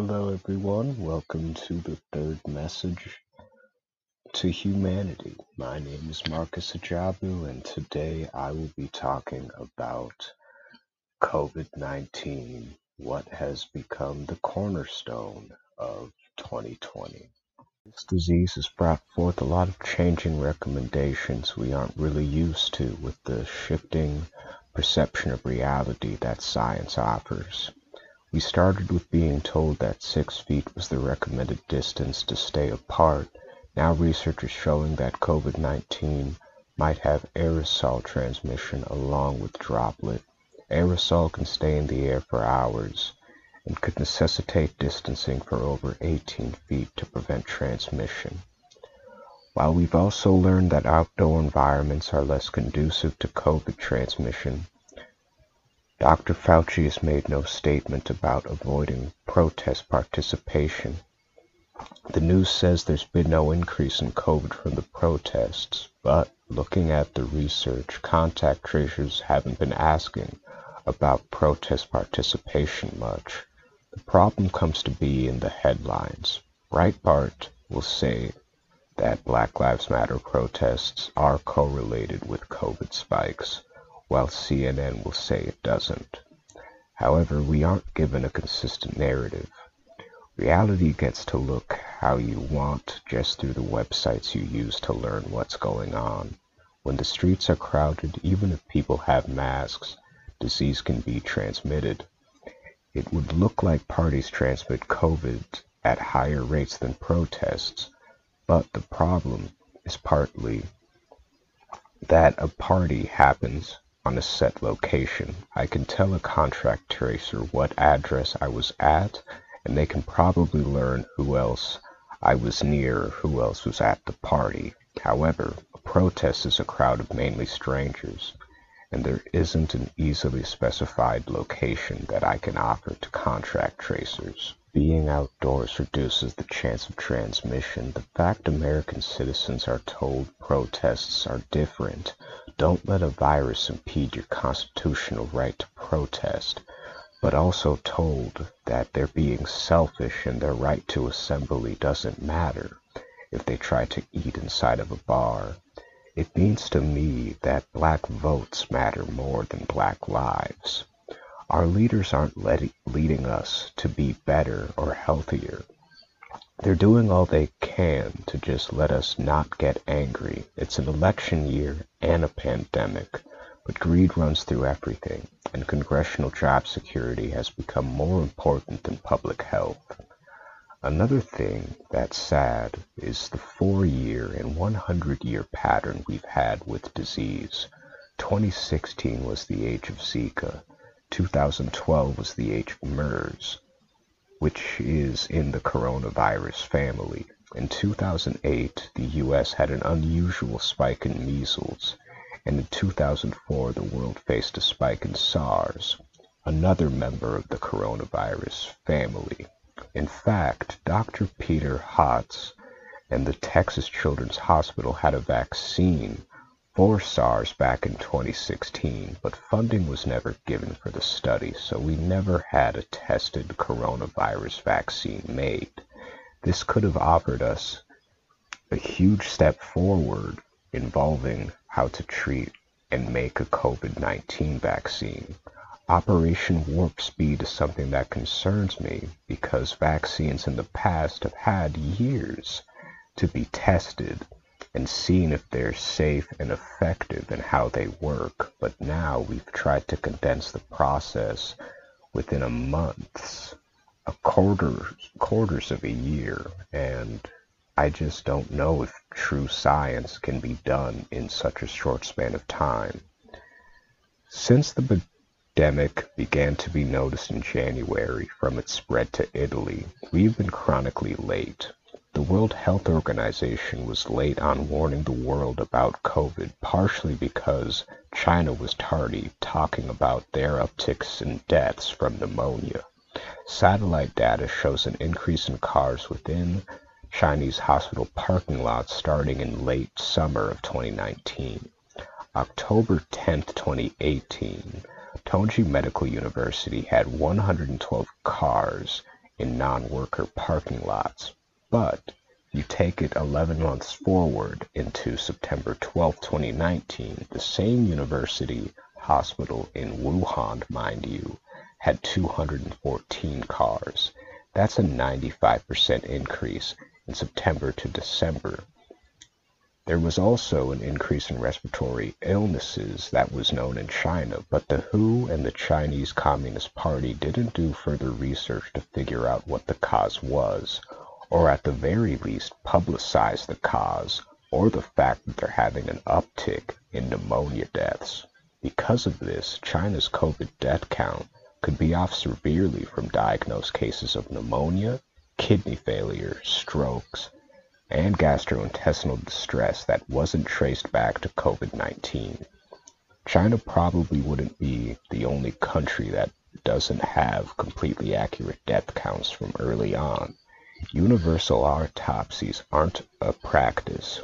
Hello, everyone. Welcome to the third message to humanity. My name is Marcus Ajabu, and today I will be talking about COVID 19, what has become the cornerstone of 2020. This disease has brought forth a lot of changing recommendations we aren't really used to with the shifting perception of reality that science offers. We started with being told that six feet was the recommended distance to stay apart. Now research is showing that COVID-19 might have aerosol transmission along with droplet. Aerosol can stay in the air for hours and could necessitate distancing for over 18 feet to prevent transmission. While we've also learned that outdoor environments are less conducive to COVID transmission, Dr. Fauci has made no statement about avoiding protest participation. The news says there's been no increase in COVID from the protests, but looking at the research, contact tracers haven't been asking about protest participation much. The problem comes to be in the headlines. Breitbart will say that Black Lives Matter protests are correlated with COVID spikes while CNN will say it doesn't. However, we aren't given a consistent narrative. Reality gets to look how you want just through the websites you use to learn what's going on. When the streets are crowded, even if people have masks, disease can be transmitted. It would look like parties transmit COVID at higher rates than protests, but the problem is partly that a party happens on a set location. I can tell a contract tracer what address I was at, and they can probably learn who else I was near, who else was at the party. However, a protest is a crowd of mainly strangers, and there isn't an easily specified location that I can offer to contract tracers. Being outdoors reduces the chance of transmission. The fact American citizens are told protests are different don't let a virus impede your constitutional right to protest, but also told that they're being selfish and their right to assembly doesn't matter if they try to eat inside of a bar. It means to me that black votes matter more than black lives. Our leaders aren't leading us to be better or healthier. They're doing all they can to just let us not get angry. It's an election year and a pandemic, but greed runs through everything, and congressional job security has become more important than public health. Another thing that's sad is the four-year and 100-year pattern we've had with disease. 2016 was the age of Zika. 2012 was the age of MERS which is in the coronavirus family. In 2008, the US had an unusual spike in measles, and in 2004, the world faced a spike in SARS, another member of the coronavirus family. In fact, Dr. Peter Hotez and the Texas Children's Hospital had a vaccine for SARS back in 2016, but funding was never given for the study, so we never had a tested coronavirus vaccine made. This could have offered us a huge step forward involving how to treat and make a COVID-19 vaccine. Operation Warp Speed is something that concerns me because vaccines in the past have had years to be tested and seen if they're safe and effective and how they work. But now we've tried to condense the process within a month, a quarter, quarters of a year, and I just don't know if true science can be done in such a short span of time. Since the pandemic began to be noticed in January from its spread to Italy, we've been chronically late. The World Health Organization was late on warning the world about COVID, partially because China was tardy talking about their upticks in deaths from pneumonia. Satellite data shows an increase in cars within Chinese hospital parking lots starting in late summer of 2019. October 10, 2018, Tongji Medical University had 112 cars in non-worker parking lots. But you take it 11 months forward into September 12, 2019, the same university hospital in Wuhan, mind you, had 214 cars. That's a 95% increase in September to December. There was also an increase in respiratory illnesses that was known in China, but the WHO and the Chinese Communist Party didn't do further research to figure out what the cause was or at the very least publicize the cause or the fact that they're having an uptick in pneumonia deaths. Because of this, China's COVID death count could be off severely from diagnosed cases of pneumonia, kidney failure, strokes, and gastrointestinal distress that wasn't traced back to COVID 19. China probably wouldn't be the only country that doesn't have completely accurate death counts from early on. Universal autopsies aren't a practice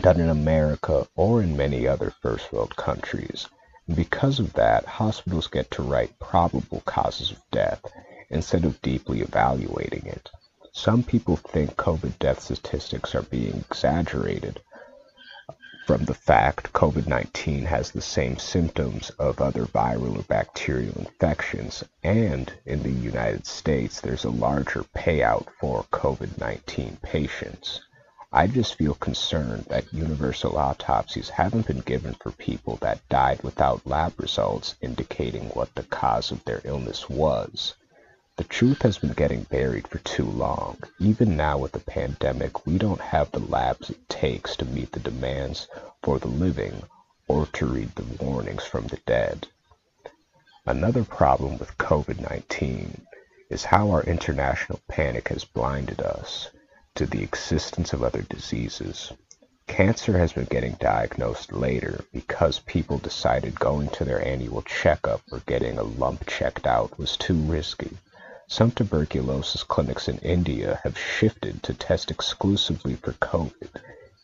done in America or in many other first world countries. And because of that, hospitals get to write probable causes of death instead of deeply evaluating it. Some people think COVID death statistics are being exaggerated, from the fact COVID-19 has the same symptoms of other viral or bacterial infections, and in the United States, there's a larger payout for COVID-19 patients. I just feel concerned that universal autopsies haven't been given for people that died without lab results indicating what the cause of their illness was. The truth has been getting buried for too long. Even now with the pandemic, we don't have the labs it takes to meet the demands for the living or to read the warnings from the dead. Another problem with COVID-19 is how our international panic has blinded us to the existence of other diseases. Cancer has been getting diagnosed later because people decided going to their annual checkup or getting a lump checked out was too risky. Some tuberculosis clinics in India have shifted to test exclusively for COVID,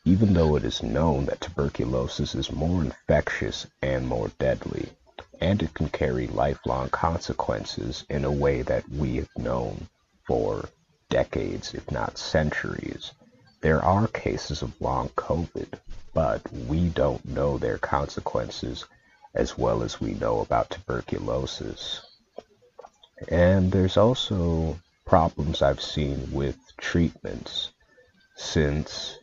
even though it is known that tuberculosis is more infectious and more deadly, and it can carry lifelong consequences in a way that we have known for decades, if not centuries. There are cases of long COVID, but we don't know their consequences as well as we know about tuberculosis. And there's also problems I've seen with treatments. Since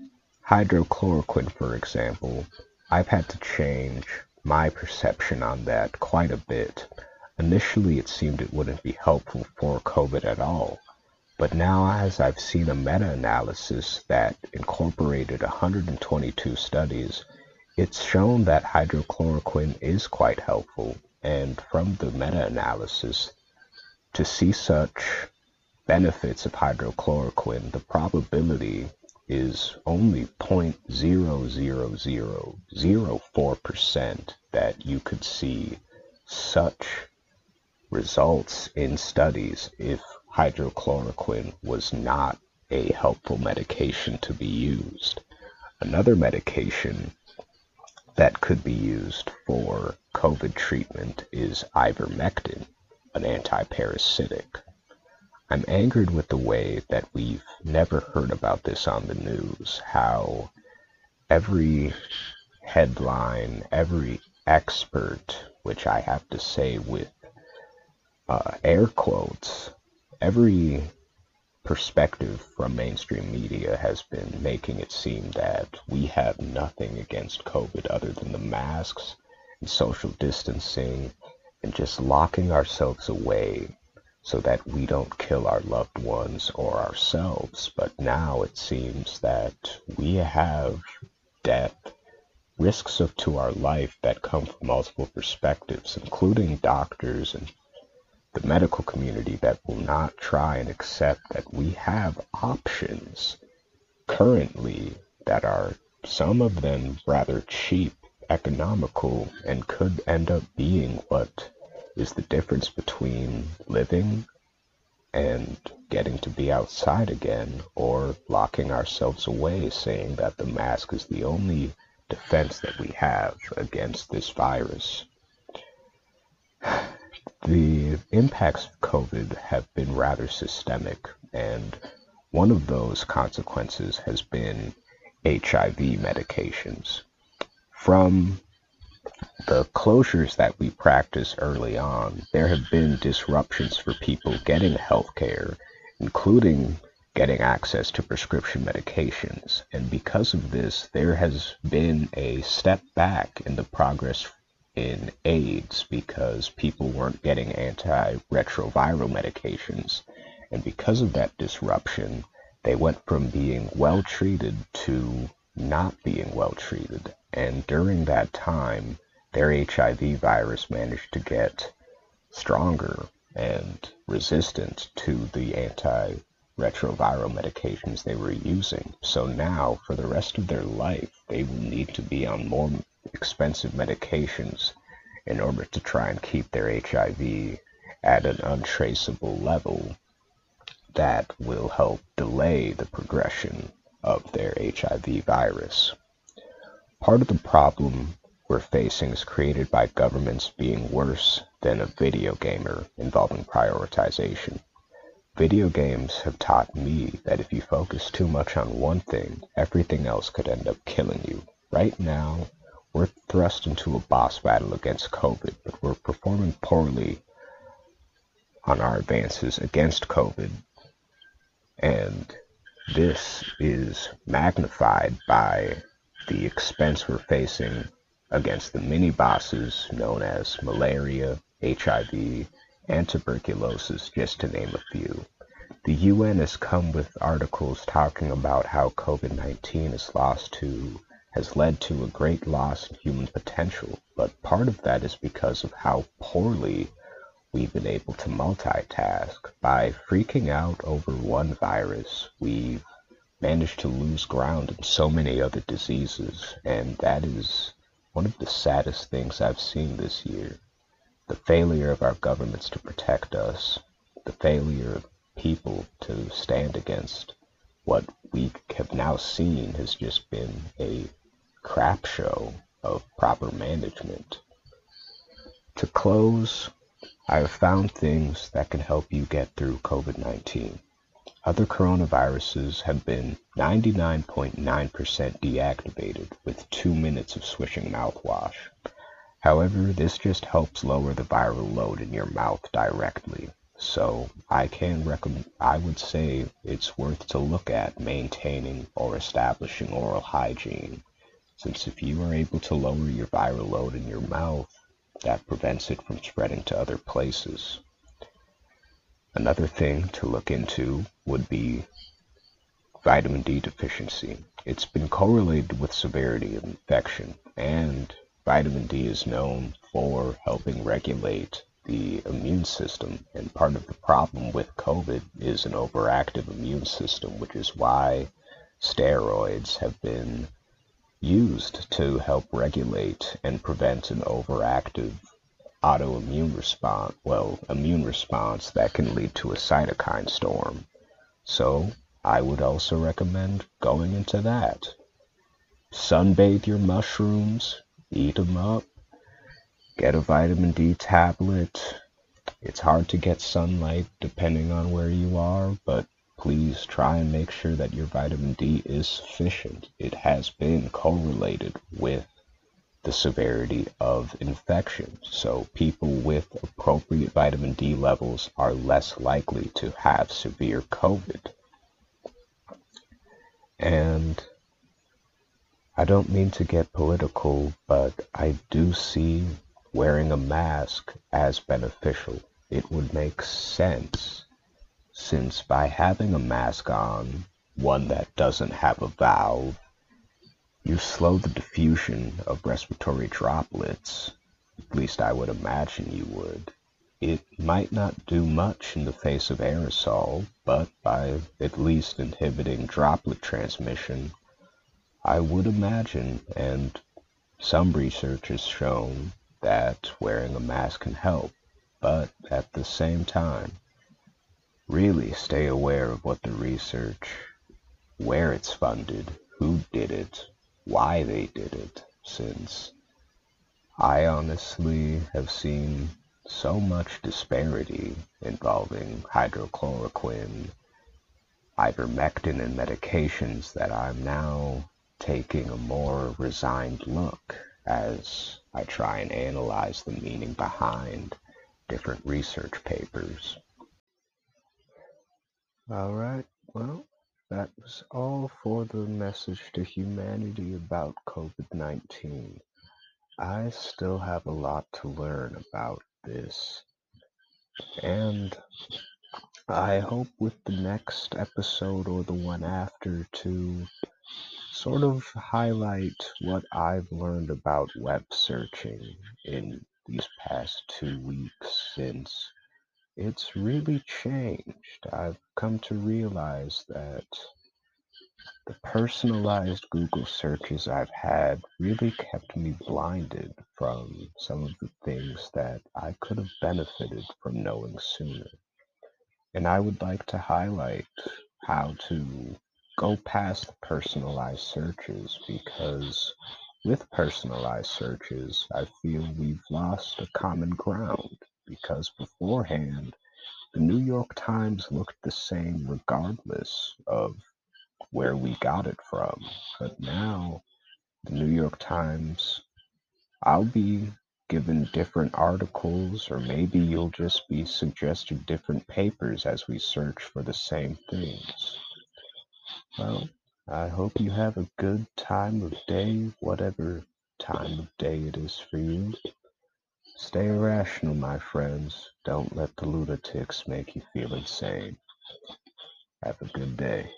hydrochloroquine, for example, I've had to change my perception on that quite a bit. Initially, it seemed it wouldn't be helpful for COVID at all. But now, as I've seen a meta analysis that incorporated 122 studies, it's shown that hydrochloroquine is quite helpful. And from the meta analysis, to see such benefits of hydrochloroquine, the probability is only 0.00004% that you could see such results in studies if hydrochloroquine was not a helpful medication to be used. Another medication that could be used for COVID treatment is ivermectin an anti-parasitic. I'm angered with the way that we've never heard about this on the news, how every headline, every expert, which I have to say with uh, air quotes, every perspective from mainstream media has been making it seem that we have nothing against COVID other than the masks and social distancing and just locking ourselves away so that we don't kill our loved ones or ourselves. But now it seems that we have death, risks of to our life that come from multiple perspectives, including doctors and the medical community that will not try and accept that we have options currently that are some of them rather cheap economical and could end up being what is the difference between living and getting to be outside again or locking ourselves away saying that the mask is the only defense that we have against this virus. the impacts of COVID have been rather systemic, and one of those consequences has been HIV medications. From the closures that we practiced early on, there have been disruptions for people getting health care, including getting access to prescription medications. And because of this, there has been a step back in the progress in AIDS because people weren't getting antiretroviral medications. And because of that disruption, they went from being well treated to not being well treated. And during that time, their HIV virus managed to get stronger and resistant to the antiretroviral medications they were using. So now, for the rest of their life, they will need to be on more expensive medications in order to try and keep their HIV at an untraceable level that will help delay the progression of their HIV virus. Part of the problem we're facing is created by governments being worse than a video gamer involving prioritization. Video games have taught me that if you focus too much on one thing, everything else could end up killing you. Right now, we're thrust into a boss battle against COVID, but we're performing poorly on our advances against COVID. And this is magnified by the expense we're facing against the mini bosses known as malaria, HIV, and tuberculosis, just to name a few. The UN has come with articles talking about how COVID 19 has lost to has led to a great loss in human potential, but part of that is because of how poorly we've been able to multitask. By freaking out over one virus, we've managed to lose ground in so many other diseases, and that is one of the saddest things I've seen this year, the failure of our governments to protect us, the failure of people to stand against what we have now seen has just been a crap show of proper management. To close, I have found things that can help you get through COVID 19. Other coronaviruses have been 99.9% deactivated with two minutes of swishing mouthwash. However, this just helps lower the viral load in your mouth directly. So I can recommend, I would say it's worth to look at maintaining or establishing oral hygiene. Since if you are able to lower your viral load in your mouth, that prevents it from spreading to other places. Another thing to look into would be vitamin D deficiency. It's been correlated with severity of infection, and vitamin D is known for helping regulate the immune system. And part of the problem with COVID is an overactive immune system, which is why steroids have been used to help regulate and prevent an overactive autoimmune response, well, immune response that can lead to a cytokine storm. So I would also recommend going into that. Sunbathe your mushrooms, eat them up, get a vitamin D tablet. It's hard to get sunlight depending on where you are, but please try and make sure that your vitamin D is sufficient. It has been correlated with the severity of infection. So people with appropriate vitamin D levels are less likely to have severe COVID. And I don't mean to get political, but I do see wearing a mask as beneficial. It would make sense since by having a mask on, one that doesn't have a valve, you slow the diffusion of respiratory droplets, at least I would imagine you would. It might not do much in the face of aerosol, but by at least inhibiting droplet transmission, I would imagine, and some research has shown that wearing a mask can help, but at the same time, really stay aware of what the research, where it's funded, who did it, why they did it, since I honestly have seen so much disparity involving hydrochloroquine, ivermectin, and medications that I'm now taking a more resigned look as I try and analyze the meaning behind different research papers. Alright, well, that was all for the message to humanity about COVID 19. I still have a lot to learn about this. And I hope with the next episode or the one after to sort of highlight what I've learned about web searching in these past two weeks since it's really changed. I've come to realize that the personalized Google searches I've had really kept me blinded from some of the things that I could have benefited from knowing sooner. And I would like to highlight how to go past personalized searches because with personalized searches, I feel we've lost a common ground because beforehand, the New York Times looked the same regardless of where we got it from. But now, the New York Times, I'll be given different articles, or maybe you'll just be suggested different papers as we search for the same things. Well, I hope you have a good time of day, whatever time of day it is for you. Stay rational, my friends. Don't let the lunatics make you feel insane. Have a good day.